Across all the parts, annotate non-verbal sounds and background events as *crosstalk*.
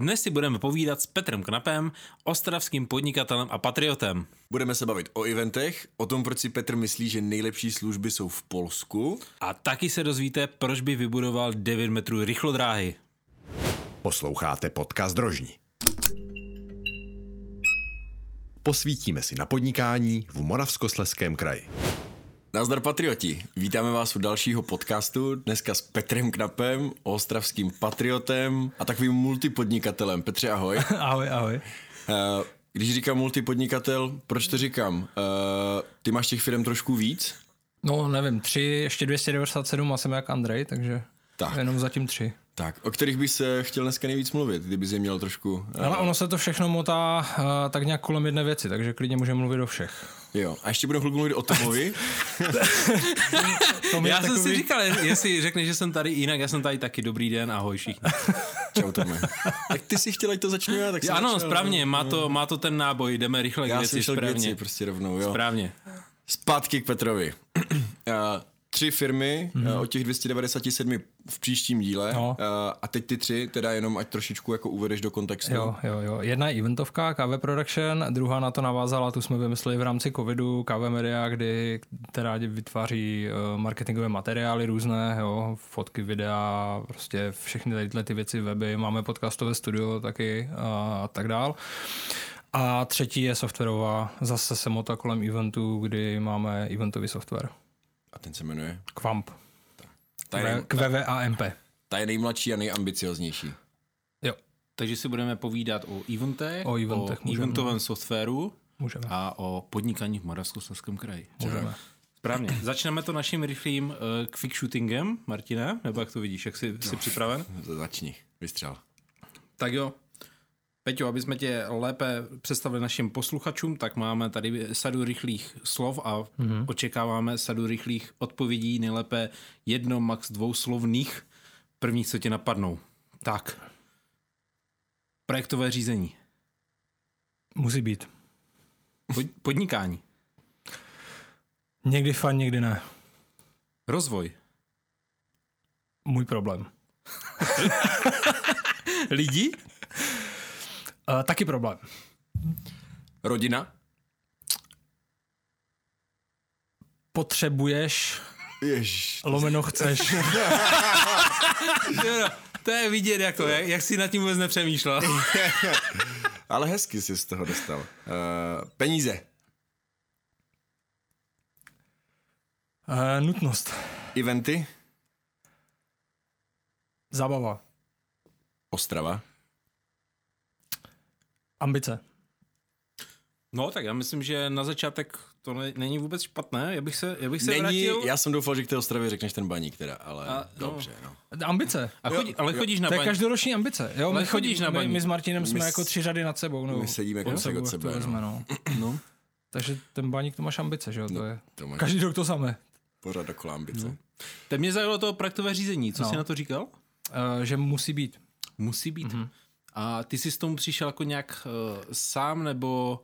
Dnes si budeme povídat s Petrem Knapem, ostravským podnikatelem a patriotem. Budeme se bavit o eventech, o tom, proč si Petr myslí, že nejlepší služby jsou v Polsku. A taky se dozvíte, proč by vybudoval 9 metrů rychlodráhy. Posloucháte podcast Drožní. Posvítíme si na podnikání v Moravskosleském kraji. Nazdar patrioti, vítáme vás u dalšího podcastu, dneska s Petrem Knapem, ostravským patriotem a takovým multipodnikatelem. Petře, ahoj. *laughs* ahoj, ahoj. Uh, když říkám multipodnikatel, proč to říkám? Uh, ty máš těch firm trošku víc? No, nevím, tři, ještě 297 a jsem jak Andrej, takže tak. jenom zatím tři. Tak, o kterých by se chtěl dneska nejvíc mluvit, kdyby je měl trošku... Ale ono se to všechno motá uh, tak nějak kolem jedné věci, takže klidně můžeme mluvit o všech. Jo, a ještě budeme chvilku mluvit o Tomovi. *laughs* to já takový... jsem si říkal, jestli řekneš, že jsem tady jinak, já jsem tady taky dobrý den, ahoj všichni. *laughs* Čau Tome. Tak ty si chtěl, ať to začnu já, tak já, Ano, začal, správně, má to, má to ten náboj, jdeme rychle já k věci, správně. K věci, prostě rovnou, jo. Správně. Zpátky k Petrovi. *clears throat* tři firmy mm-hmm. od těch 297 v příštím díle no. a teď ty tři, teda jenom ať trošičku jako uvedeš do kontextu. Jo, jo, jo. Jedna je eventovka, KV Production, druhá na to navázala, tu jsme vymysleli v rámci covidu, KV Media, kdy teda vytváří eh, marketingové materiály různé, jo, fotky, videa, prostě všechny tyhle ty věci, weby, máme podcastové studio taky a, a tak dál. A třetí je softwarová, zase se mota kolem eventu, kdy máme eventový software. A ten se jmenuje? Kvamp. Ta je KVVAMP. Ta je nejmladší a nejambicioznější. Jo. Takže si budeme povídat o eventech, o, eventech, o eventovém softwaru můžeme. a o podnikání v Moravskoslezském kraji. Můžeme. Správně. Začneme to naším rychlým uh, quick shootingem, Martine, nebo jak to vidíš, jak jsi, no, jsi připraven? *laughs* Začni, vystřel. Tak jo, Peťo, aby jsme tě lépe představili našim posluchačům, tak máme tady sadu rychlých slov a mm-hmm. očekáváme sadu rychlých odpovědí, nejlépe jedno, max dvouslovných. První, co tě napadnou. Tak. Projektové řízení. Musí být. podnikání. Někdy fan, někdy ne. Rozvoj. Můj problém. *laughs* Lidi? Uh, taky problém. Rodina? Potřebuješ Ježiš. Lomeno chceš. *laughs* to je vidět, jako, jak, jak jsi nad tím vůbec nepřemýšlel. *laughs* Ale hezky jsi z toho dostal. Uh, peníze. Uh, nutnost. Eventy. Zabava. Ostrava. Ambice. No, tak já myslím, že na začátek to ne, není vůbec špatné. Já bych se, já bych se není, vrátil... já jsem doufal, že k té Ostravě řekneš ten baník teda, ale a, no. dobře, no. Ambice. A chodí, ale chodíš na baník. To je každoroční ambice. Jo, ale my chodíš na baník. My, my s Martinem jsme my jako tři řady nad sebou. No, my sedíme kousek od sebe. Vezme, no. *clears throat* no. Takže ten baník to máš ambice, že jo? To no, je to máš... každý rok to samé. Pořád dokola ambice. No. Teď mě zajímalo to projektové řízení. Co no. jsi na to říkal? Uh, že musí být. Musí být. Mm-hmm. A ty jsi s tomu přišel jako nějak uh, sám, nebo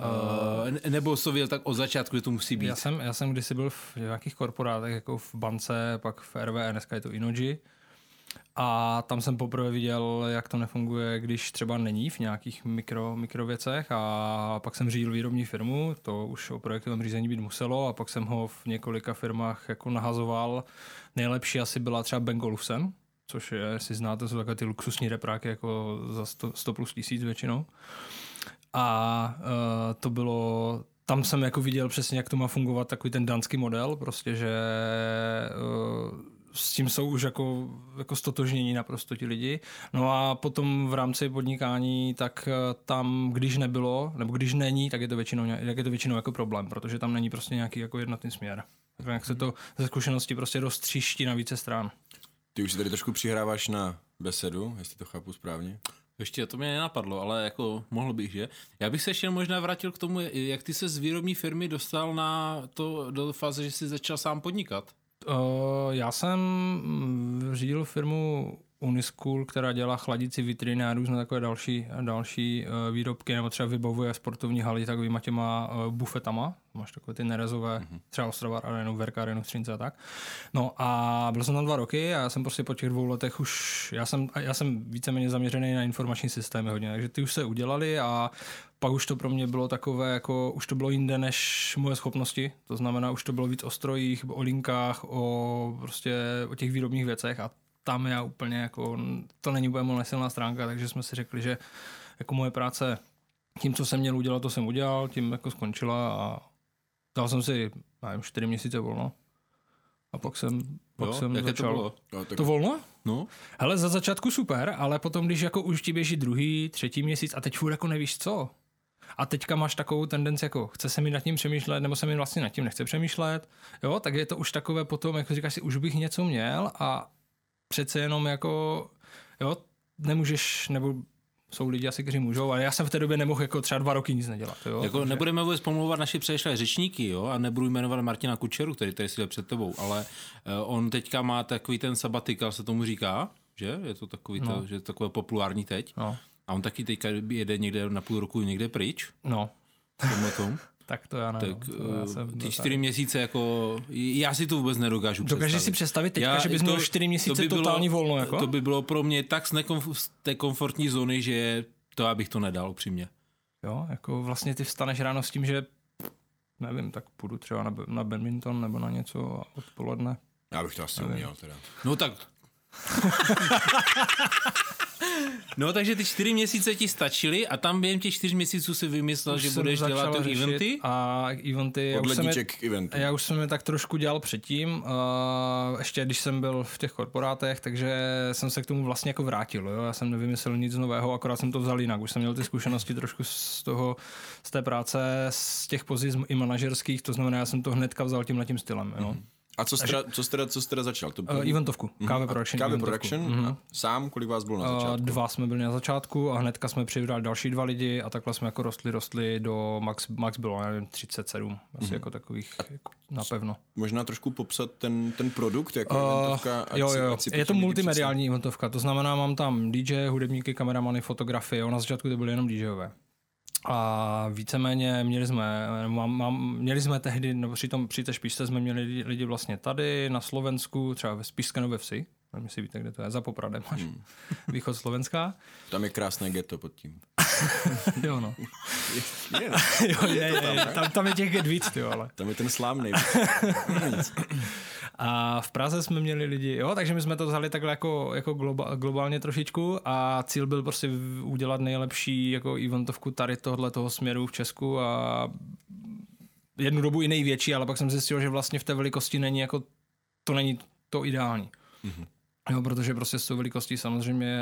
Uh, nebo to viděl tak od začátku, že to musí být? Já jsem, já jsem kdysi byl v nějakých korporátech, jako v bance, pak v RV, dneska je to Inoji. A tam jsem poprvé viděl, jak to nefunguje, když třeba není v nějakých mikro, mikrověcech a pak jsem řídil výrobní firmu, to už o projektovém řízení být muselo a pak jsem ho v několika firmách jako nahazoval. Nejlepší asi byla třeba Bengolusen, což je, jestli znáte, jsou takové ty luxusní repráky jako za 100, 100 plus tisíc většinou. A uh, to bylo, tam jsem jako viděl přesně, jak to má fungovat takový ten danský model, prostě, že uh, s tím jsou už jako, jako stotožnění naprosto ti lidi. No a potom v rámci podnikání, tak tam, když nebylo, nebo když není, tak je to většinou, jak je to většinou jako problém, protože tam není prostě nějaký jako jednotný směr. Jak se to ze zkušenosti prostě roztříští na více stran. Ty už si tady trošku přihráváš na besedu, jestli to chápu správně. Ještě to mě nenapadlo, ale jako mohl bych, že? Já bych se ještě možná vrátil k tomu, jak ty se z výrobní firmy dostal na to do fáze, že jsi začal sám podnikat. Uh, já jsem řídil firmu Unischool, která dělá chladici vitriny a různé takové další, další uh, výrobky, nebo třeba vybavuje sportovní haly takovýma těma uh, bufetama, máš takové ty nerezové, mm-hmm. třeba Ostrava Arenu, Verka Arenu, Střince a tak. No a byl jsem tam dva roky a já jsem prostě po těch dvou letech už, já jsem, já jsem víceméně zaměřený na informační systémy hodně, takže ty už se udělali a pak už to pro mě bylo takové, jako už to bylo jinde než moje schopnosti, to znamená, už to bylo víc o strojích, o linkách, o prostě o těch výrobních věcech a tam já úplně jako, to není úplně moje silná stránka, takže jsme si řekli, že jako moje práce tím, co jsem měl udělat, to jsem udělal, tím jako skončila a dal jsem si, nevím, čtyři měsíce volno. A pak jsem, pak Jo, jsem jaké to začal. bylo? No, tak To volno? No, Hele, za začátku super, ale potom, když jako už ti běží druhý, třetí měsíc a teď furt jako nevíš co. A teďka máš takovou tendenci, jako chce se mi nad tím přemýšlet, nebo se mi vlastně nad tím nechce přemýšlet, jo, tak je to už takové potom, jako říkáš si, už bych něco měl a přece jenom jako, jo, nemůžeš, nebo jsou lidi asi, kteří můžou, ale já jsem v té době nemohl jako třeba dva roky nic nedělat, jo. jako Takže- nebudeme vůbec pomlouvat naši předešlé řečníky, jo, a nebudu jmenovat Martina Kučeru, který tady seděl před tebou, ale uh, on teďka má takový ten sabatikal, se tomu říká, že? Je to takový, No. to, že je to takové populární teď. No, A on taky teďka jede někde na půl roku někde pryč, no, v tomhle tom. Tak to já nevím. tak to já uh, jsem ty čtyři měsíce jako, já si to vůbec nedokážu Dokážeš si představit teďka, Já- že bys to- měl čtyři měsíce to by bylo- totální volno, jako? To by bylo pro mě tak z, nekomf- z té komfortní zóny, že to já bych to nedal upřímně. Jo, jako vlastně ty vstaneš ráno s tím, že nevím, tak půjdu třeba na, na badminton nebo na něco a odpoledne. Já bych to asi uměl teda. No tak. *laughs* no takže ty čtyři měsíce ti stačily a tam během těch čtyř měsíců si vymyslel, Už že budeš dělat ty eventy? A eventy, já Od už, jsem je, ledniček k eventu. já už jsem je tak trošku dělal předtím, uh, ještě když jsem byl v těch korporátech, takže jsem se k tomu vlastně jako vrátil. Jo? Já jsem nevymyslel nic nového, akorát jsem to vzal jinak. Už jsem měl ty zkušenosti trošku z toho, z té práce, z těch pozic i manažerských, to znamená, já jsem to hnedka vzal tímhle tím stylem. Jo? Mhm. A co jsi teda, co jsi teda, co jsi teda začal? To Uh, eventovku, KV Production. KV. Production? Mhm. A Sám, kolik vás bylo na Uh, začátku? dva jsme byli na začátku a hnedka jsme přibrali další dva lidi a takhle jsme jako rostli, rostli do max, max bylo, já nevím, 37, asi jako takových jako napevno. Možná trošku popsat ten, ten produkt, jako Uh, eventovka, ať jo, si- jo, ať si je to multimediální eventovka, to znamená, mám tam DJ, hudebníky, kameramany, fotografie, jo, na začátku to byly jenom DJové. A víceméně měli jsme, mám, mám, měli jsme tehdy, nebo při, tom, při té špičce jsme měli lidi, lidi vlastně tady, na Slovensku, třeba ve Spišské Nové Vsi, nevím, jestli víte, kde to je, za Popradem máš, Hmm. *laughs* východ Slovenska. Tam je krásné ghetto pod tím. *laughs* jo, no. Je, *laughs* jo, je, je, je, tam, tam je těch get víc, ty, ale. tam je ten slámnej. A v Praze jsme měli lidi, jo, takže my jsme to vzali takhle jako, jako globa, globálně trošičku a cíl byl prostě udělat nejlepší jako eventovku tady tohle toho směru v Česku a jednu dobu i největší, ale pak jsem zjistil, že vlastně v té velikosti není jako, to není to ideální. Mm-hmm. Jo, protože prostě s tou velikostí samozřejmě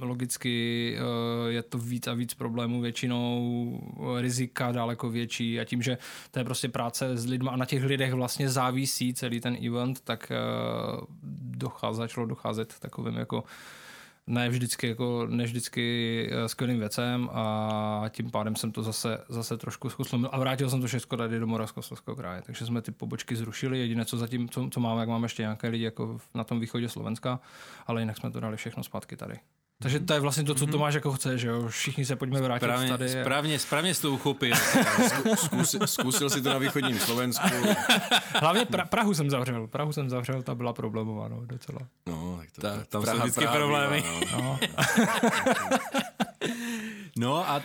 logicky eh, je to víc a víc problémů, většinou eh, rizika daleko větší a tím, že to je prostě práce s lidmi a na těch lidech vlastně závisí celý ten event, tak eh, dochází, začalo docházet takovým jako ne vždycky, jako, ne vždycky skvělým věcem a tím pádem jsem to zase, zase trošku zkusil a vrátil jsem to všechno tady do Moravskoslezského kraje. Takže jsme ty pobočky zrušili, jediné co zatím, co, co máme, jak máme ještě nějaké lidi jako na tom východě Slovenska, ale jinak jsme to dali všechno zpátky tady. Takže to je vlastně to, co Tomáš jako chce, že jo? Všichni se pojďme vrátit Správně, tady. správně, správně jsi to uchopil. Zkusil, zkusil si to na východním Slovensku. *laughs* Hlavně pra, Prahu jsem zavřel. Prahu jsem zavřel, ta byla problémová, no, docela. No, tak to, Ta- tam jsou vždycky problémy. Bývá, no. No *laughs* a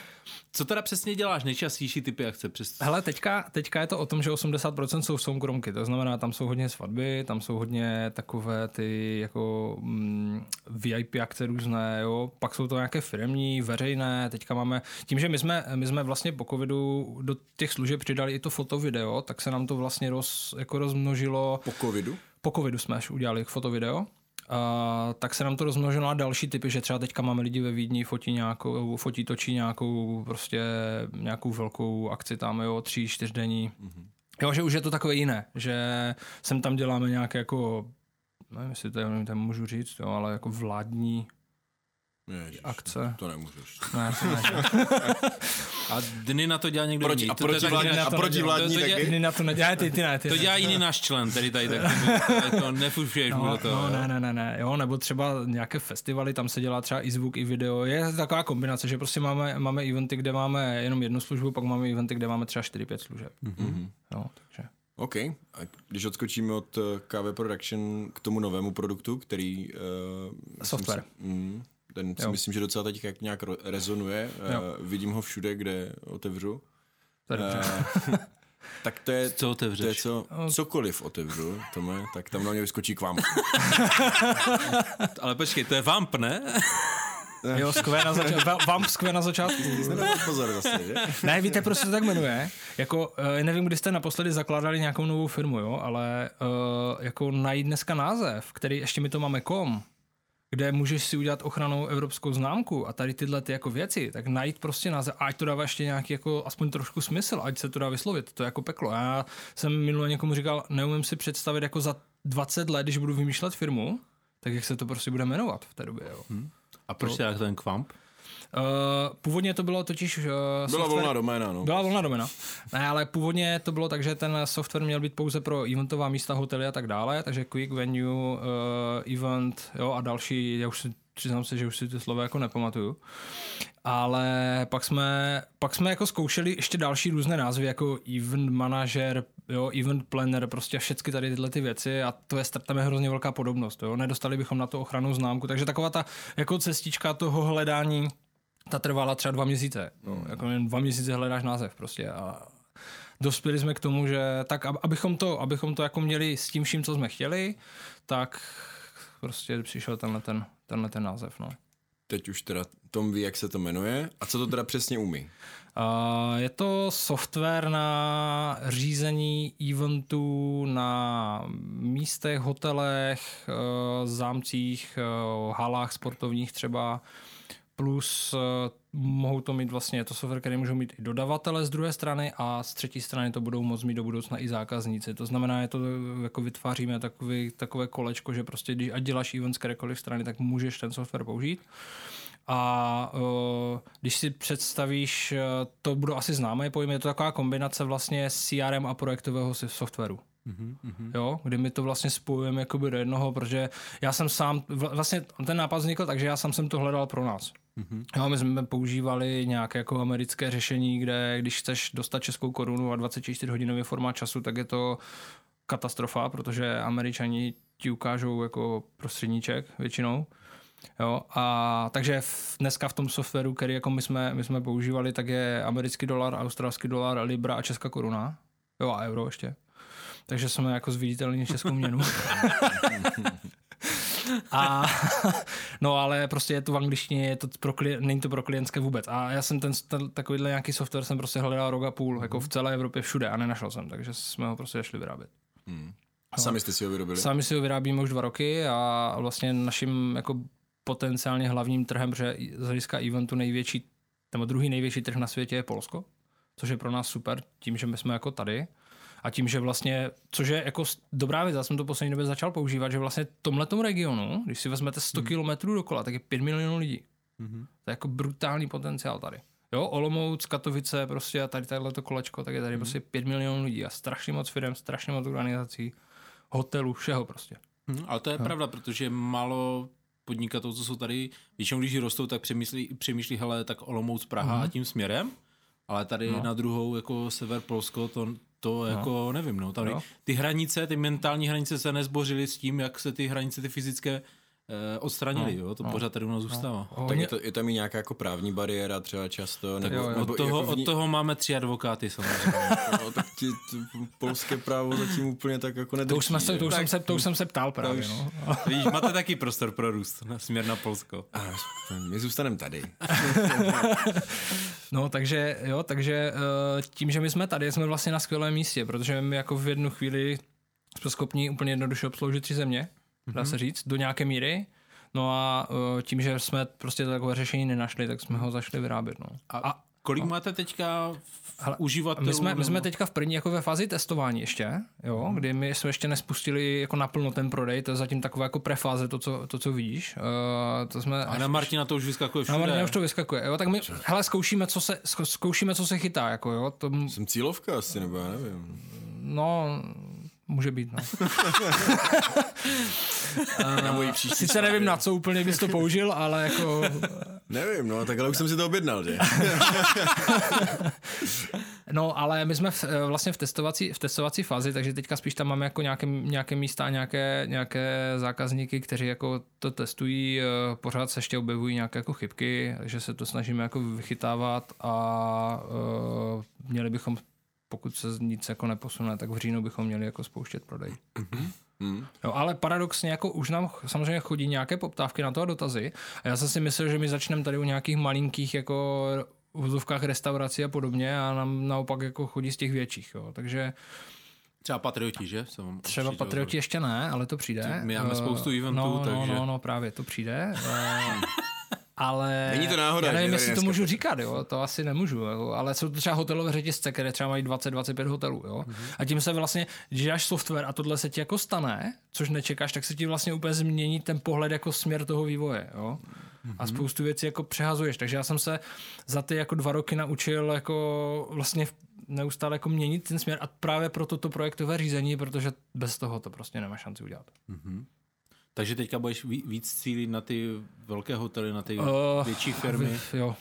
co teda přesně děláš? Nejčastější typy akce? Přes... Hele, teďka, teďka je to o tom, že 80% jsou soukromky, to znamená, tam jsou hodně svatby, tam jsou hodně takové ty jako mm, VIP akce různé, jo, pak jsou to nějaké firmní, veřejné, teďka máme, tím, že my jsme, my jsme vlastně po covidu do těch služeb přidali i to fotovideo, tak se nám to vlastně roz, jako rozmnožilo, Po covidu? po covidu jsme až udělali fotovideo, a tak se nám to rozmnožilo na další typy, že třeba teďka máme lidi ve Vídni, fotí nějakou, fotí, točí nějakou prostě nějakou velkou akci tam, jo, tří, čtyřdenní. Mm-hmm. Jo, že už je to takové jiné, že sem tam děláme nějaké jako, nevím, jestli to je, tam můžu říct, jo, ale jako vládní Ježiš, akce. To nemůžeš. Ne, to ne. *laughs* A dny na to dělá někdo Proti, jiný. a To- to protivládní, ne- a to protivládní to- to dělá- taky? Ty na to nedělá, ty, ty ne. Ty, To dělá jiný náš člen, který tady tak *laughs* to nefušuješ mu No, do toho. no, ne, ne, ne, ne, jo, nebo třeba nějaké festivaly, tam se dělá třeba i zvuk, i video. Je taková kombinace, že prostě máme, máme eventy, kde máme jenom jednu službu, pak máme eventy, kde máme třeba 4-5 služeb. Mm-hmm. Jo, takže. OK. A když odskočíme od eh, KV Production k tomu novému produktu, který... Uh, Software. Mm, ten si Jo. myslím, že docela teď jak nějak rezonuje. Jo. Uh, vidím ho všude, kde otevřu. To. Eh, tak to je, *laughs* Co to je otevřeš? co, cokoliv otevřu, Tome, tak tam na mě vyskočí k vám. *laughs* Ale počkej, to je vamp, ne? *laughs* Jo, skvé na začátku. Vám skvé na začátku. Pozor zase, že? Ne, víte, proč se to tak jmenuje? Jako, uh, nevím, kdy jste naposledy zakládali nějakou novou firmu, jo, ale uh, jako najít dneska název, který ještě my to máme kom, kde můžeš si udělat ochranou evropskou známku a tady tyhle ty jako věci, tak najít prostě název, ať to dává ještě nějaký jako aspoň trošku smysl, ať se to dá vyslovit, to je jako peklo. Já jsem minule někomu říkal, neumím si představit jako za 20 let, když budu vymýšlet firmu, tak jak se to prostě bude jmenovat v té době, jo. Hmm. A proč teda ten kvamp? Uh, původně to bylo totiž... Uh, Byla software- volná doména, no. byla volná domena. Ne, ale původně to bylo tak, že ten software měl být pouze pro eventová místa, hotely a tak dále, takže quick venue, uh, event jo, a další, já už si přiznám se, že už si ty slova jako nepamatuju. Ale pak jsme, pak jsme jako zkoušeli ještě další různé názvy, jako event manager, jo, event planner, prostě všechny tady tyhle ty věci a to je, tam je hrozně velká podobnost, jo. Nedostali bychom na to ochranu známku, takže taková ta jako cestička toho hledání ta trvala třeba dva měsíce. No, jako jen dva měsíce hledáš název prostě a dospěli jsme k tomu, že tak, ab- abychom to, abychom to jako měli s tím vším, co jsme chtěli, tak prostě přišel tenhle ten, tenhle ten název. No. Teď už teda Tom ví, jak se to jmenuje. A co to teda přesně umí? A je to software na řízení eventů na místech, hotelech, eh, zámcích, eh, halách sportovních třeba, plus eh, mohou to mít vlastně, je to software, který můžou mít i dodavatele z druhé strany a z třetí strany to budou moct mít do budoucna i zákazníci. To znamená, je to jako vytváříme takový, takové kolečko, že prostě když ať děláš event z kterékoliv strany, tak můžeš ten software použít. A uh, když si představíš, to budou asi známé pojmy, je to taková kombinace vlastně CRM a projektového softwaru. Mm-hmm. Jo, kdy my to vlastně spojujeme jakoby do jednoho, protože já jsem sám, vla- vlastně ten nápad vznikl tak, že já sám jsem to hledal pro nás. Mm-hmm. Jo, my jsme používali nějaké jako americké řešení, kde když chceš dostat českou korunu a 24 hodinový formát času, tak je to katastrofa, protože američani ti ukážou jako prostředníček většinou. Jo, a takže v, dneska v tom softwaru, který jako my jsme, my jsme používali, tak je americký dolar, australský dolar, libra a česká koruna. Jo, a euro ještě. Takže jsme jako zviditelní českou měnu. *laughs* *laughs* a, *laughs* no ale prostě je to v angličtině, je to pro klient, není to pro klientské vůbec. A já jsem ten, ten takovýhle nějaký software jsem prostě hledal rok a půl, jako v celé Evropě všude a nenašel jsem, takže jsme ho prostě šli vyrábět. A sami jste si ho vyrobili? Sami si ho vyrábíme už dva roky a vlastně naším jako potenciálně hlavním trhem, protože z hlediska eventu největší, nebo druhý největší trh na světě je Polsko, což je pro nás super, tím, že my jsme jako tady. A tím, že vlastně, což je jako dobrá věc, já jsem to poslední době začal používat, že vlastně v tomhletom regionu, když si vezmete 100 hmm. kilometrů dokola, tak je 5 milionů lidí. Hmm. To je jako brutální potenciál tady. Jo, Olomouc, Katovice prostě a tady tadyhle to kolečko, tak je tady hmm. prostě 5 milionů lidí a strašně moc firm, strašně moc organizací, hotelů, všeho prostě. Hm, ale to je pravda, protože málo podnikatelů, co jsou tady, většinou když rostou, tak přemýšlí, přemýšlí hele, tak Olomouc, Praha a tím směrem, ale tady no. na druhou jako sever Polsko, to, to no. jako nevím, no, tady Jo. ty hranice, ty mentální hranice se nezbořily s tím, jak se ty hranice, ty fyzické eh, odstranily, no. jo, to no. pořád tady u nás zůstává. No. Tak je, to, je tam i nějaká jako právní bariéra třeba často? Nebo, jo, jo. nebo Od toho, jako ní- od toho máme tři advokáty samozřejmě. *laughs* no, tak ti, polské právo zatím úplně tak jako nedrží. To už, jsme se, to už, jsem se, to už jsem se ptal právě. už- No. *laughs* Víš, máte taky prostor pro růst, na směr na Polsko. A, my zůstaneme tady. *laughs* no, takže jo, takže eh, tím, že my jsme tady, jsme vlastně na skvělém místě, protože my jako v jednu chvíli jsme schopni úplně jednoduše obsloužit tři země, dá se říct, do nějaké míry. No a eh, tím, že jsme prostě takové řešení nenašli, tak jsme ho začali vyrábět. No. A, a Kolik máte teďka Hele, uživatelů? My jsme, my jsme teďka v první jako ve fázi testování ještě, jo, Mhm. kdy my jsme ještě nespustili jako naplno ten prodej, to je zatím taková jako prefáze, to, co, to, co vidíš. Uh, to jsme A na Martina to už vyskakuje na všude. Martina už to vyskakuje, jo, tak my, hele, zkoušíme, co se, zko- zkoušíme, co se chytá, jako jo, to, Jsem cílovka asi, nebo já nevím. no, může být, no. *laughs* Na mojí příští Sice nevím, na co úplně bys to použil, ale jako Nevím, no, tak ale už jsem si to objednal, že? *laughs* No, ale my jsme v, eh, vlastně v testovací, v testovací fázi, takže teďka spíš tam máme jako nějaké, nějaké místa, nějaké, nějaké zákazníky, kteří jako to testují, eh, pořád se ještě objevují nějaké jako chybky, takže se to snažíme jako vychytávat a uh, měli bychom, pokud se nic jako neposune, tak v říjnu bychom měli jako spouštět prodej. Hmm. Jo, ale paradoxně jako už nám samozřejmě chodí nějaké poptávky na to a dotazy a já jsem si myslel, že my začneme tady u nějakých malinkých jako v vozovkách restaurací a podobně a nám naopak jako chodí z těch větších, jo. takže Třeba Patrioti, že? Se vám třeba určitě Patrioti ještě ne, ale to přijde. My máme Eh, spoustu eventů, no, takže- No, no, no, právě to přijde. *laughs* Ale Není to náhoda, já nevím, jestli to můžu to- říkat, jo, to asi nemůžu, jo, ale jsou to třeba hotelové řetězce, které třeba mají 20-25 hotelů, jo, Mhm. a tím se vlastně, když dáš software a tohle se ti jako stane, což nečekáš, tak se ti vlastně úplně změní ten pohled jako směr toho vývoje, jo. Mhm. A spoustu věcí jako přehazuješ, takže já jsem se za ty jako dva roky naučil jako vlastně neustále jako měnit ten směr a právě pro toto projektové řízení, protože bez toho to prostě nemá šanci udělat. Takže teďka budeš ví- víc cílit na ty velké hotely, na ty Eh, větší firmy. *laughs* Jo,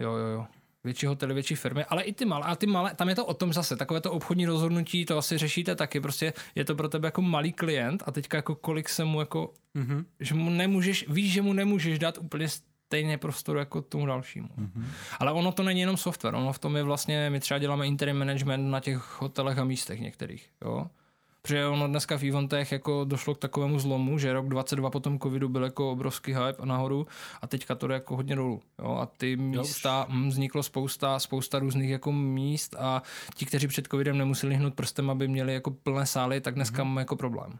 jo, jo, jo. Větší hotely, větší firmy, ale i ty malé. A ty malé, tam je to o tom zase, takové to obchodní rozhodnutí, to asi řešíte taky. Prostě je to pro tebe jako malý klient a teďka jako kolik se mu jako, mm-hmm. že mu nemůžeš, víš, že mu nemůžeš dát úplně stejně prostoru jako tomu dalšímu. Mm-hmm. Ale ono to není jenom software, ono v tom je vlastně, my třeba děláme interim management na těch hotelech a místech některých, jo. Protože ono dneska v eventech jako došlo k takovému zlomu, že rok 22 po tom covidu byl jako obrovský hype nahoru a teďka to jde jako hodně dolů. Jo? A ty místa, hm, vzniklo spousta, spousta různých jako míst a ti, kteří před covidem nemuseli hnout prstem, aby měli jako plné sály, tak dneska máme jako problém.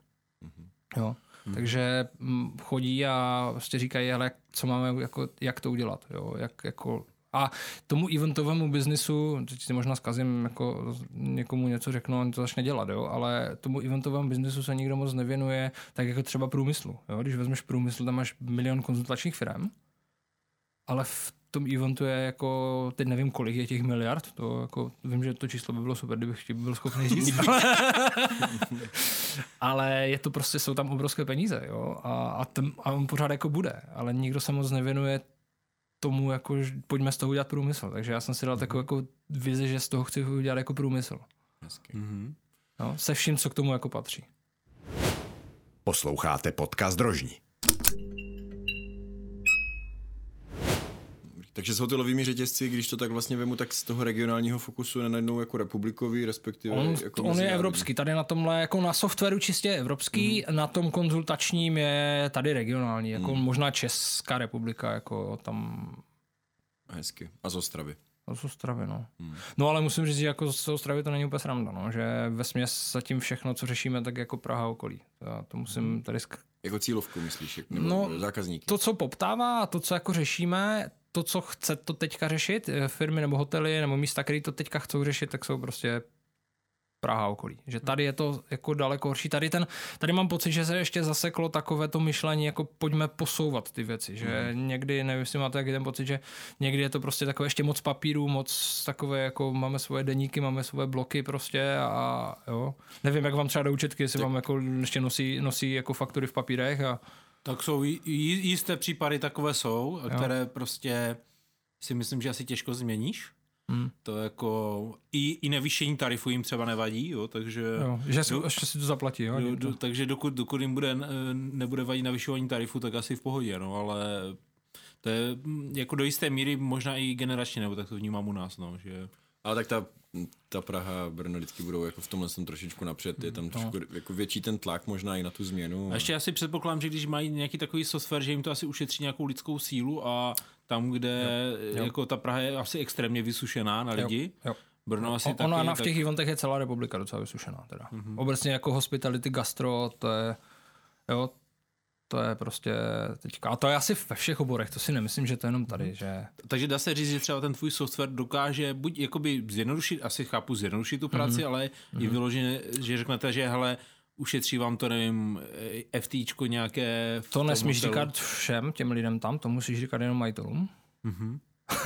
Jo. Takže hm, chodí a prostě říkají, ale co máme, jako, jak to udělat, jo? Jak, jako, a tomu eventovému biznisu, teď si možná zkazím, jako někomu něco řeknu, on to začne dělat, jo, ale tomu eventovému biznisu se nikdo moc nevěnuje, tak jako třeba průmyslu. Jo? Když vezmeš průmysl, tam máš milion konzultačních firm, ale v tom eventu je jako, teď nevím, kolik je těch miliard, to jako, vím, že to číslo by bylo super, kdybych ti byl schopný říct, *laughs* ale, ale je to prostě, jsou tam obrovské peníze, jo, a, a, ten, a on pořád jako bude, ale nikdo se moc nevěnuje tomu, jako, že pojďme z toho udělat průmysl. Takže já jsem si dal takovou jako vizi, že z toho chci udělat jako průmysl. Hezky. No, se vším, co k tomu jako patří. Posloucháte podcast Drožní. Takže s hotelovými řetězci, když to tak vlastně vemu, tak z toho regionálního fokusu je najednou jako republikový, respektive On, jako on je evropský, tady na tomhle, jako na softwaru čistě je evropský, mm. na tom konzultačním je tady regionální, jako mm. možná Česká republika, jako tam Hezky. A z Ostravy. z Ostravy, no. Hmm. No ale musím říct, že jako z Ostravy to není úplně sranda, no, že ve směs zatím všechno, co řešíme, tak jako Praha okolí. Já to musím tady sk- Jako cílovku, myslíš? Nebo No, zákazníky. to, co poptává a to, co jako řešíme, to, co chce to teďka řešit, eh, firmy nebo hotely nebo místa, které to teďka chcou řešit, tak jsou prostě Praha okolí. Že tady je to jako daleko horší. Tady, ten, tady mám pocit, že se ještě zaseklo takové to myšlení, jako pojďme posouvat ty věci. Že Hmm. někdy, nevím, jestli máte taky ten pocit, že někdy je to prostě takové ještě moc papíru, moc takové, jako máme svoje deníky, máme svoje bloky prostě a jo. Nevím, jak vám třeba do účetky, jestli vám jako ještě nosí, nosí jako faktury v papírech a Tak jsou jisté případy takové jsou, jo. které prostě si myslím, že asi těžko změníš. Hmm. To jako i, i nevýšení tarifu jim třeba nevadí, jo, takže, Jo, že si, Do- ještě si to zaplatí, jo? do, do, takže dokud, dokud jim bude, nebude vadit navyšování tarifu, tak asi v pohodě, no, ale to je mm, jako do jisté míry možná i generačně, nebo tak to vnímám u nás, no, že Ale tak ta, ta Praha a Brno vždycky budou jako v tomhle tom trošičku napřed. Je tam trošku jako větší ten tlak možná i na tu změnu. A ještě asi předpokládám, že když mají nějaký takový software, že jim to asi ušetří nějakou lidskou sílu a tam, kde jo, jako ta Praha je asi extrémně vysušená na lidi, jo. Brno asi O, taky, ona na, v tak- těch eventech je celá republika docela vysušená teda. Mm-hmm. Obecně jako hospitality, gastro, to je, jo, To je prostě teďka. A to je asi ve všech oborech, to si nemyslím, že to je jenom tady, Mhm. že... Takže dá se říct, že třeba ten tvůj software dokáže buď jakoby zjednodušit, asi chápu zjednodušit tu práci, Mhm. mm-hmm. ale mm-hmm. i vyloženě, že řeknete, že hele, ušetří vám to, nevím, FTčko nějaké... v To nesmíš hotelu. říkat všem těm lidem tam, to musíš říkat jenom majitelům. Mhm. *laughs*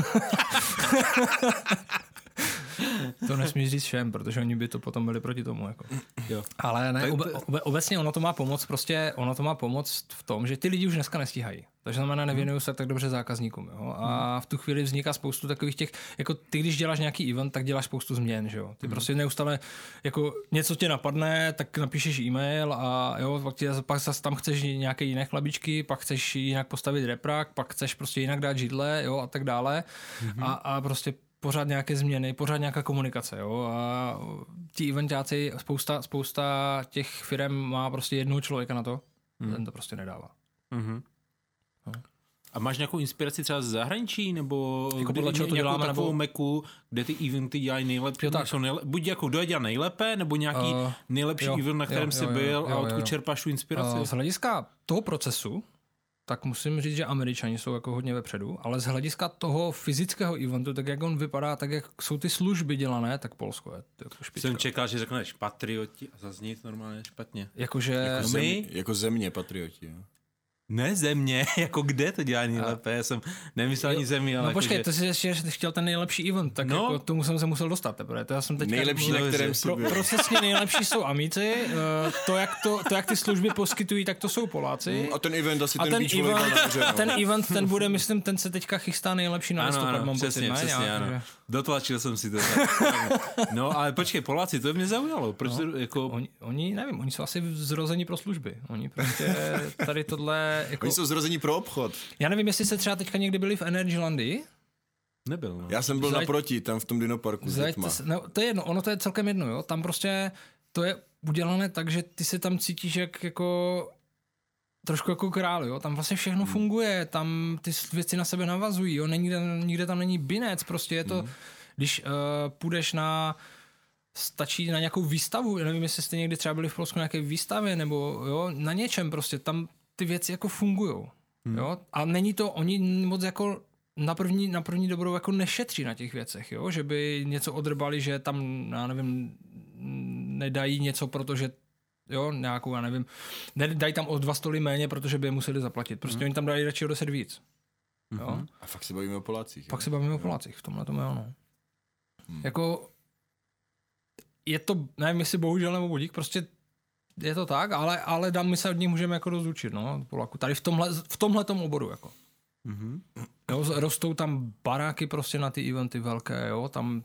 to nesmíš říct všem, protože oni by to potom byli proti tomu. Jako. Jo. Ale ne, obe, obe, obecně ono to má pomoc, prostě ono to má pomoc v tom, že ty lidi už dneska nestíhají. Takže znamená, nevěnují se tak dobře zákazníkům. Jo? A v tu chvíli vzniká spoustu takových těch, jako ty, když děláš nějaký event, tak děláš spoustu změn, že jo. Ty prostě neustále, jako něco tě napadne, tak napíšeš e-mail a jo, pak, tě, pak zase tam chceš nějaké jiné chlabičky, pak chceš jinak postavit reprak, pak chceš prostě jinak dát židle, jo, a tak dále. A, a prostě pořád nějaké změny, pořád nějaká komunikace, jo, a ti eventáci, spousta, spousta těch firm má prostě jednoho člověka na to, hmm. ten to prostě nedává. Mhm. A máš nějakou inspiraci třeba z zahraničí, nebo Jako podle čeho to děláme, takovou nebo- meku, kde ty eventy dělají nejlepší, Jo, tak. jsou nejle, buď jako kdo je dělá nejlépe, nebo nějaký Uh, nejlepší jo, event, na kterém jo, jsi jo, byl jo, a jo, odkud jo. čerpáš tu inspiraci? Uh, z hlediska toho procesu, tak musím říct, že američani jsou jako hodně vepředu, ale z hlediska toho fyzického eventu, tak jak on vypadá, tak jak jsou ty služby dělané, tak Polsko je jako špička. Jsem čekal, že řekneš patrioti a zazní to normálně špatně. Jakože... Jako Zem, my? jako země patrioti. Jo. Ne země, *laughs* jako kde to dělá nejlépe, já jsem nemyslel ani zemi, ale No jako, počkej, že... to jsi ještě chtěl ten nejlepší event, tak No. no. jako tomu jsem se musel dostat teprve. To já jsem teďka Nejlepší, na mluvil, kterém jsi pro. Procesně nejlepší jsou Amici, eh, to jak, to, to, jak ty služby poskytují, tak to jsou Poláci. A ten event asi A ten, ten event, nahoře, no. ten event, ten bude, myslím, ten se teďka chystá nejlepší na Ano, listopad, ano, mám přesně, pocit, ne? přesně, Já- ano. že- Dotlačil jsem si to. tak. *laughs* no, ale počkej, Poláci, to mě zaujalo. Proč no. to, jako... Oni, oni, nevím, oni jsou asi zrození pro služby. Oni prostě *laughs* tady tohle, jako, Oni jsou zrození pro obchod. já nevím, jestli se třeba teďka někdy byli v Energylandii, Nebyl, no. Já jsem byl Zajď- naproti, tam v tom dinoparku s. Zajeďte se, no, to je jedno, ono to je celkem jedno, jo. Tam prostě to je udělané tak, že ty se tam cítíš jak jako trošku jako král, jo. Tam vlastně všechno Hmm. funguje, tam ty věci na sebe navazují, jo. Není, nikde tam není binec, prostě je to, Hmm. když uh, půjdeš na stačí na nějakou výstavu, já nevím, jestli jste někdy třeba byli v Polsku na nějaké výstavě, nebo jo, na něčem prostě, tam ty věci jako fungují. Hmm. Jo? A není to, oni moc jako na první, na první dobrou jako nešetří na těch věcech, jo? že by něco odrbali, že tam, já nevím, nedají něco, protože jo, nějakou, já nevím, nedají tam o dva stoly méně, protože by je museli zaplatit. Prostě oni tam dají radši o deset víc. Jo? A fakt se bavíme o Polácích. Pak jo? se bavíme o Polácích, v tomhle tomu jo, no. Jako je to, nevím jestli bohužel nebo budík, prostě je to tak, ale, ale dám, my se od nich můžeme jako rozučit, no, Poláku. Tady v tomhle, v tomhle tom oboru, jako. Mhm. Jo, rostou tam baráky prostě na ty eventy velké, jo, tam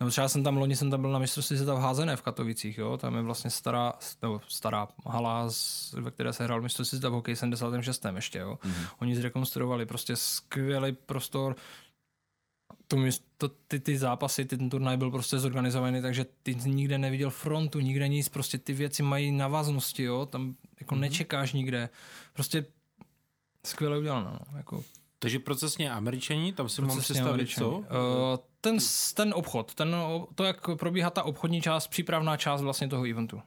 nebo třeba jsem tam, loni jsem tam byl na mistrovství světa v házené v Katovicích, jo, tam je vlastně stará, nebo stará hala, ve které se hrál mistrovství světa v hokeji 76. ještě, jo. Mm-hmm. Oni zrekonstruovali prostě skvělý prostor, to, to, ty, ty zápasy, ty, ten turnaj byl prostě zorganizovaný, takže ty nikde neviděl frontu, nikde nic, prostě ty věci mají navaznosti, jo, tam jako mm-hmm. nečekáš nikde, prostě skvěle uděláno, no, jako Takže procesně američani, tam si mám Procesně představit, Američani. co? Uh, ten, ten obchod, ten, to, jak probíhá ta obchodní část, přípravná část vlastně toho eventu.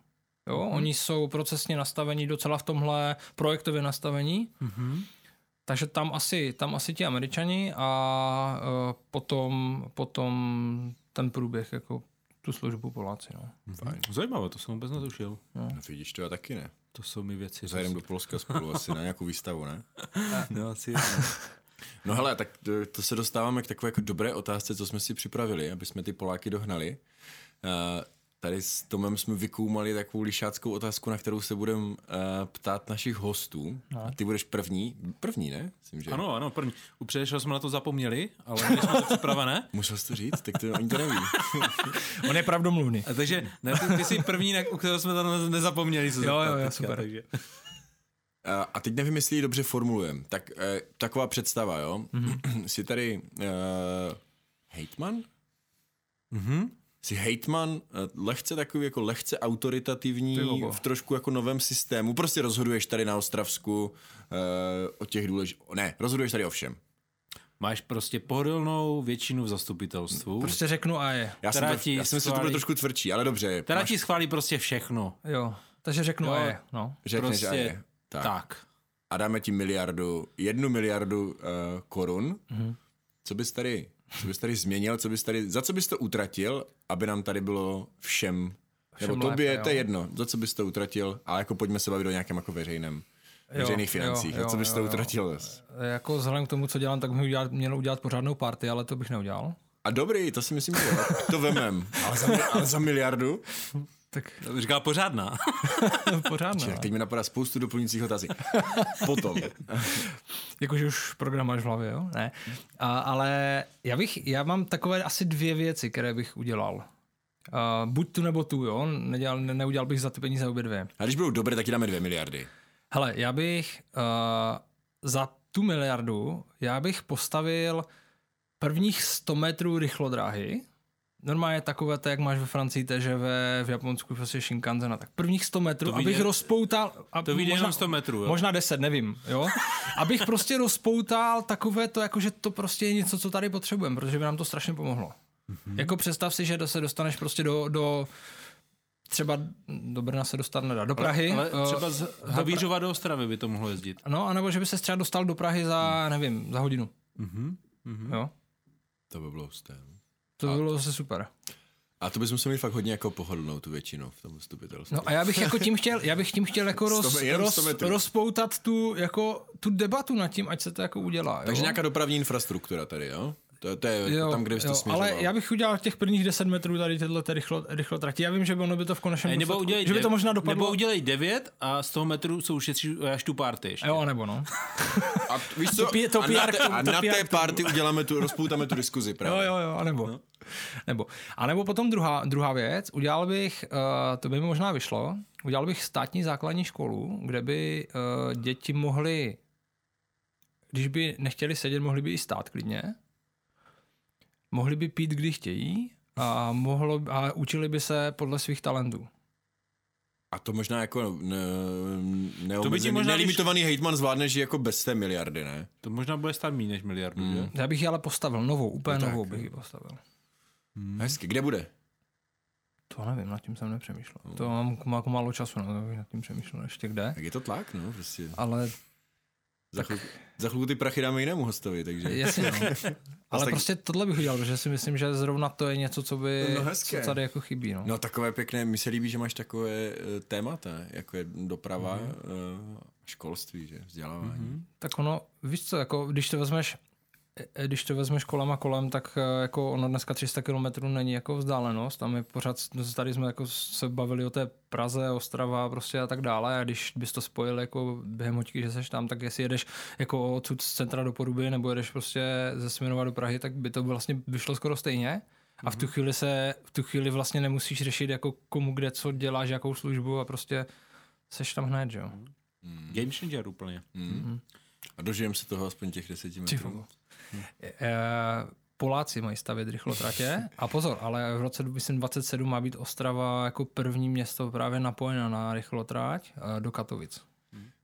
Jo, Mhm. mm-hmm. oni jsou procesně nastavení docela v tomhle projektově nastavení, Mhm. Takže tam asi, tam asi ti američani a uh, potom, potom ten průběh, jako tu službu Poláci. No. Fajn. Zajímavé, to jsem vůbec netušil. No, vidíš, to já taky ne. To jsou mi věci. Zajedem do Polska spolu asi na nějakou výstavu, ne? *laughs* No, asi *laughs* No hele, tak to, to se dostáváme k takové jako dobré otázce, co jsme si připravili, aby jsme ty Poláky dohnali. Uh, tady s Tomem jsme vykoumali takovou lišáckou otázku, na kterou se budeme uh, ptát našich hostů. No. A ty budeš první. První, ne? Myslím, že. Ano, ano, první. U předešlého jsme na to zapomněli, ale my jsme to připravené. *laughs* Musel jsi to říct, tak to oni to neví. *laughs* On je pravdomluvný. A takže ne, ty, ty jsi první, na- u kterého jsme to ne- nezapomněli. Se Jo, zeptat jo, jo, super. Takže. A- A teď nevím, jestli ji dobře formulujem. Tak eh, taková představa, jo? Mm-hmm. *clears throat* Jsi tady uh, hejtman? Mhm. Jsi hejtman, eh, lehce takový jako lehce autoritativní, v trošku jako novém systému. Prostě rozhoduješ tady na Ostravsku uh, o těch důležitých... Ne, rozhoduješ tady o všem. Máš prostě pohodlnou většinu v zastupitelstvu, Prostě řeknu a je. Já jsem, Která to, ti já jsem že to bude schválí- trošku tvrdší, ale dobře. která máš- ti schválí prostě všechno. Jo, takže řeknu Jo. a je. No. Řekneš, prostě a je. Tak. Tak. a dáme ti miliardu, jednu miliardu uh, korun, mm-hmm. co bys tady, co bys tady změnil, co bys tady, za co bys to utratil, aby nám tady bylo všem, všem nebo tobě, lépe, to je jedno, za co bys to utratil, ale jako pojďme se bavit o nějakém jako veřejném veřejných financích. Jo, jo, co byste jo, utratil? Jo. Jako vzhledem k tomu, co dělám, tak bych udělat, měl udělat pořádnou party, ale to bych neudělal. A dobrý, to si myslím, že to vemem. Ale za, ale za miliardu? Tak říká pořádná. *laughs* pořádná. Čiže, teď mi napadá spoustu doplňujících otázek. *laughs* Potom. Jakože už program máš v hlavě, jo? Ne. A, ale já bych, já mám takové asi dvě věci, které bych udělal. Uh, buď tu nebo tu, jo? Nedělal, ne, neudělal bych za ty peníze obě dvě. A když budou dobré, tak dáme dvě miliardy. Hele, já bych uh, za tu miliardu, já bych postavil prvních 100 metrů rychlodráhy, normálně takové, to, jak máš ve Francii, ve, v Japonsku prostě Shinkansen, no tak prvních 100 metrů, to abych rozpoutal... A to vyjde jenom 100 metrů, jo? Možná 10, nevím, jo? *laughs* abych prostě rozpoutal takové to, jako že to prostě je něco, co tady potřebujeme, protože by nám to strašně pomohlo. Mm-hmm. Jako představ si, že se dostaneš prostě do, do třeba do Brna se dostat nedá, do Prahy. Ale, ale třeba z Havířova do Ostravy by to mohlo jezdit. No, anebo že by se třeba dostal do Prahy za, nevím, za hodinu. Mm-hmm. Mm-hmm. Jo? To by bylo husté. To by bylo zase super. A to bys musel mít fakt hodně jako pohodlnou tu většinu v tom zastupitelstvu. No a já bych jako tím chtěl, já bych tím chtěl jako *laughs* roz, roz, rozpoutat tu, jako, tu debatu nad tím, ať se to jako udělá. Takže jo? nějaká dopravní infrastruktura tady, jo? To, to je jo, tam, kde jste směřoval. Ale já bych udělal těch prvních 10 metrů tady tyhle ty rychlo, rychlo trati. Já vím, že by ono by to v konečném nebo udělej že by to možná dopadlo. Nebo udělej 9 a z toho metru jsou ušetří až tu party ještě. Jo, nebo no. a víš co? To, to a na, te, a na té party uděláme tu, rozpoutáme tu diskuzi právě. Jo, jo, jo, a nebo. No. Nebo. A nebo potom druhá, druhá věc, udělal bych, uh, to by mi možná vyšlo, udělal bych státní základní školu, kde by uh, děti mohly, když by nechtěli sedět, mohli by i stát klidně mohli by pít, kdy chtějí a, mohlo, a učili by se podle svých talentů. A to možná jako ne, neomezený, to možná nelimitovaný když... hejtman zvládne, že jako bez té miliardy, ne? To možná bude stát méně než miliardu, mm. že? Já bych ji ale postavil novou, úplně no novou bych ji postavil. Hmm. Hezky, kde bude? To nevím, nad tím jsem nepřemýšlel. No. To mám jako málo času, no, tak nad tím přemýšlel ještě kde. Tak je to tlak, no, prostě. Ale za, chvilku, za chvilku ty prachy dáme jinému hostovi, takže... Jasně, no. *laughs* Ale tak... prostě tohle bych udělal, protože si myslím, že zrovna to je něco, co by no, co tady jako chybí. No. no takové pěkné, mi se líbí, že máš takové uh, témata, jako je doprava, mm-hmm. uh, školství, že vzdělávání. Mm-hmm. Tak ono, víš co, jako když to vezmeš, když to vezmeš kolem a kolem, tak e, jako ono dneska 300 km není jako vzdálenost a my pořád tady jsme jako se bavili o té Praze, Ostrava prostě a tak dále a když bys to spojil jako během hoďky, že seš tam, tak jestli jedeš jako odsud z centra do Poruby nebo jedeš prostě ze Směnova do Prahy, tak by to vlastně vyšlo skoro stejně. A v tu mhm. chvíli se, v tu chvíli vlastně nemusíš řešit jako komu kde co děláš, jakou službu a prostě seš tam hned, jo. Mm. Game changer úplně. Mm. Mm. A dožijem se toho aspoň těch deseti metrů. Poláci mají stavět rychlotratě a pozor, ale v roce 2027 má být Ostrava jako první město právě napojena na rychlotrať eh, do Katovic.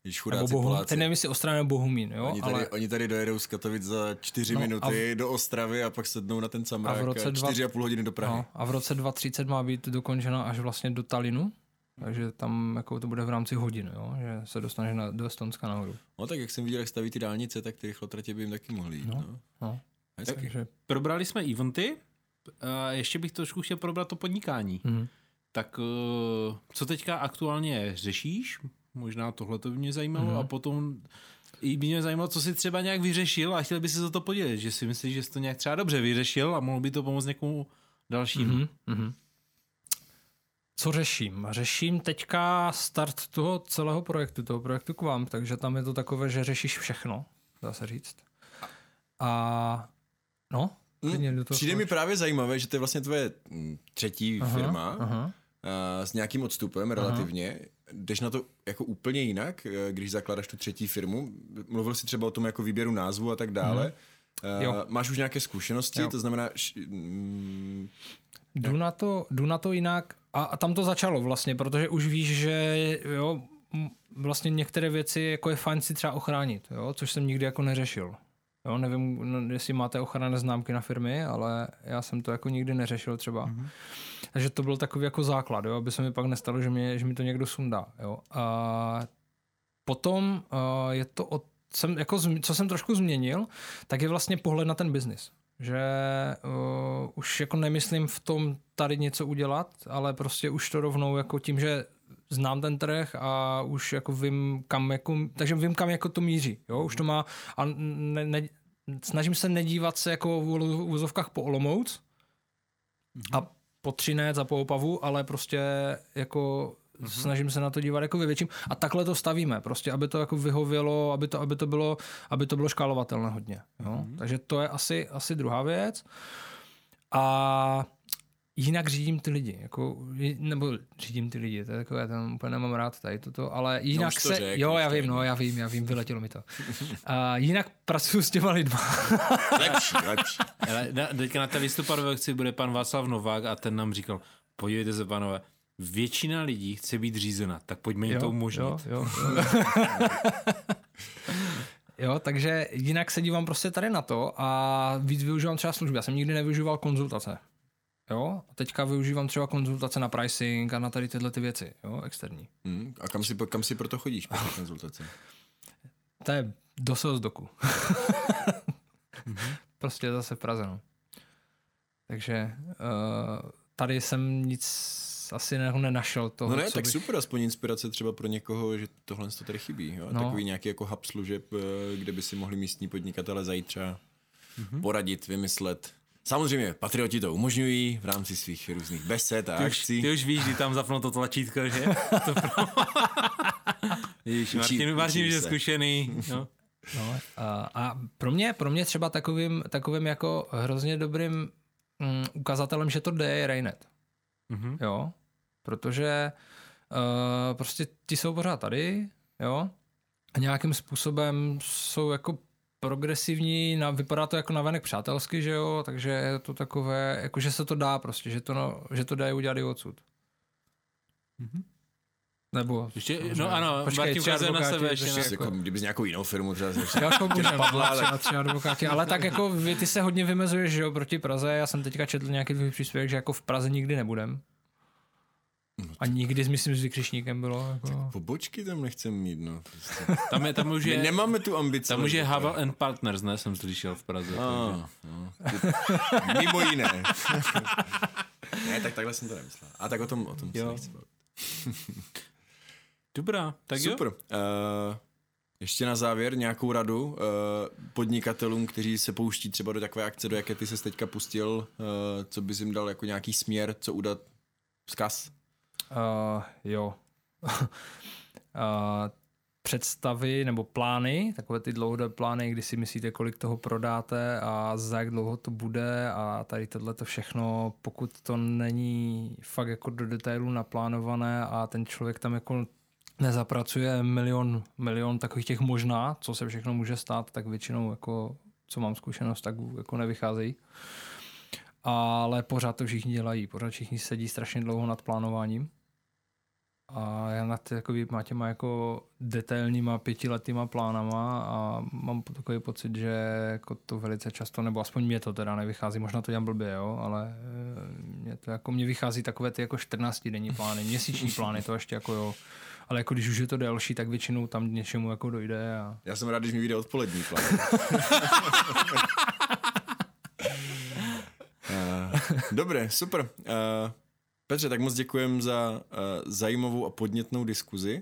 Když chudáci Bohum, Poláci. Ten nevím, jestli Ostrava nebo Bohumín, jo? Oni tady, ale... oni tady dojedou z Katovic za čtyři no, minuty v... do Ostravy a pak sednou na ten samrák a, v roce a čtyři a půl hodiny do Prahy. No, a v roce 2030 má být dokončena až vlastně do Talinu, takže tam jako to bude v rámci hodin, jo? že se dostaneš na, do Estonska nahoru. No tak jak jsem viděl, jak staví ty dálnice, tak ty rychlotratě by jim taky mohly jít. No, no. no. Takže... Probrali jsme eventy, a ještě bych trošku chtěl probrat to podnikání. Mm. Tak eh, co teďka aktuálně řešíš? Možná tohle to by mě zajímalo mm. a potom i by mě zajímalo, co si třeba nějak vyřešil a chtěl by si za to podělit, že si myslíš, že jsi to nějak třeba dobře vyřešil a mohl by to pomoct někomu dalšímu. Mm-hmm co řeším? Řeším teďka start toho celého projektu, toho projektu k vám, takže tam je to takové, že řešíš všechno, dá se říct. A no, hmm, Přijde mi právě zajímavé, že to je vlastně tvoje mm, třetí aha, firma aha. A, s nějakým odstupem relativně. Aha. Jdeš na to jako úplně jinak, eh, když zakládáš tu třetí firmu. Mluvil jsi třeba o tom jako výběru názvu a tak dále. Hmm. Uh, máš už nějaké zkušenosti, jo. to znamená... Š, mm, jdu, na to, jdu na to jinak a, a tam to začalo vlastně, protože už víš, že jo, vlastně některé věci jako je fajn si třeba ochránit, jo, což jsem nikdy jako neřešil. Jo, nevím, no, jestli máte ochranné známky na firmy, ale já jsem to jako nikdy neřešil třeba. Mm-hmm. Takže to byl takový jako základ, jo, aby se mi pak nestalo, že, mě, že mi to někdo sundá. Jo. A potom uh, je to o jsem, jako, co jsem trošku změnil, tak je vlastně pohled na ten biznis. Že uh, už jako nemyslím v tom tady něco udělat, ale prostě už to rovnou jako tím, že znám ten trh a už jako vím kam jako, takže vím kam jako to míří, jo, už to má a ne, ne, snažím se nedívat se jako v úzovkách po Olomouc a po Třinec a po Opavu, ale prostě jako mm-hmm. snažím se na to dívat jako ve větším a takhle to stavíme, prostě aby to jako vyhovělo, aby to, aby to bylo, aby to bylo škálovatelné hodně, jo? Mm-hmm. takže to je asi, asi druhá věc a jinak řídím ty lidi, jako, nebo řídím ty lidi, to je takové, tam úplně nemám rád tady toto, ale jinak no, se, řek, jo, já vím, no, já vím, já vím, vyletělo mi to. *laughs* A jinak pracuji s těma lidma. *laughs* lepší, lepší. Ale na, teďka na té listopadové akci bude pan Václav Novák a ten nám říkal, podívejte se, panové, většina lidí chce být řízena, tak pojďme jim to umožnit. Jo, jo, *laughs* jo. Jo, takže jinak se dívám prostě tady na to a víc využívám třeba služby. Já jsem nikdy nevyužíval konzultace. Jo, a teďka využívám třeba konzultace na pricing a na tady tyhle ty věci, jo, externí. Hmm, a kam si, kam si proto chodíš po *laughs* konzultace? To je do doku. *laughs* prostě zase v Praze, no. Takže uh, tady jsem nic asi ne, nenašel toho, No ne, tak bych... super, aspoň inspirace třeba pro někoho, že tohle to tady chybí. Jo? No. Takový nějaký jako hub služeb, eh, kde by si mohli místní podnikatele zajít třeba mm-hmm. poradit, vymyslet, Samozřejmě, patrioti to umožňují v rámci svých různých besed a ty akcí. Už, ty už víš, kdy tam zapnou to tlačítko, že? *laughs* to pro... Ježiš, Martin, Martin je zkušený. No. No, a, a pro mě, pro mě třeba takovým, takovým jako hrozně dobrým mm, ukazatelem, že to jde, je Rainet. Mm-hmm. Jo, protože uh, prostě ti jsou pořád tady, jo, a nějakým způsobem jsou jako progresivní, na, vypadá to jako navenek přátelsky, že jo, takže je to takové, jako že se to dá prostě, že to, no, že to dá udělat i odsud. Mm-hmm. Nebo... Ještě, no ano, počkej, Martin ukazuje na sebe. Ještě jako, jako, kdyby z nějakou jinou firmu třeba *laughs* jako můžeme, padla, třeba advokáti, ale tak jako vy, ty se hodně vymezuješ, že jo, proti Praze. Já jsem teďka četl nějaký tvůj příspěvek, že jako v Praze nikdy nebudem. No a nikdy, myslím, s vykřišníkem bylo. Jako... Tak pobočky tam nechcem mít, no. Prostě. Tam, je, tam už je, My nemáme tu ambici. Tam už je Havel and Partners, ne? Jsem slyšel v Praze. A, no. Mimo jiné. ne, tak takhle jsem to nemyslel. A tak o tom, o tom jo. se nechci bavit. Dobrá, tak Super. jo. Super. Uh, ještě na závěr nějakou radu uh, podnikatelům, kteří se pouští třeba do takové akce, do jaké ty se teďka pustil, uh, co bys jim dal jako nějaký směr, co udat vzkaz? Uh, jo. uh, *laughs* představy nebo plány, takové ty dlouhodobé plány, kdy si myslíte, kolik toho prodáte a za jak dlouho to bude a tady tohle to všechno, pokud to není fakt jako do detailu naplánované a ten člověk tam jako nezapracuje milion, milion takových těch možná, co se všechno může stát, tak většinou jako, co mám zkušenost, tak jako nevycházejí. Ale pořád to všichni dělají, pořád všichni sedí strašně dlouho nad plánováním a já nad takovýma těma jako detailníma pětiletýma plánama a mám takový pocit, že jako to velice často, nebo aspoň mě to teda nevychází, možná to dělám blbě, jo, ale eh, mě to jako mě vychází takové ty jako 14 denní plány, měsíční *laughs* plány, to ještě jako jo, ale jako když už je to delší, tak většinou tam něčemu jako dojde. A... Já jsem rád, když mi vyjde odpolední plán. *laughs* uh, dobré, super. Uh, Petře, tak moc děkujem za uh, zajímavou a podnětnou diskuzi.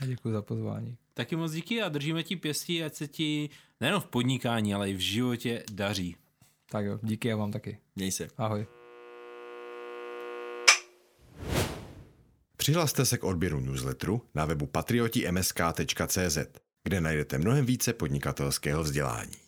Já děkuji za pozvání. Taky moc díky a držíme ti pěstí, ať se ti nejen v podnikání, ale i v životě daří. Tak jo, díky a vám taky. Měj se. Ahoj. Přihlaste se k odběru newsletteru na webu patrioti.msk.cz, kde najdete mnohem více podnikatelského vzdělání.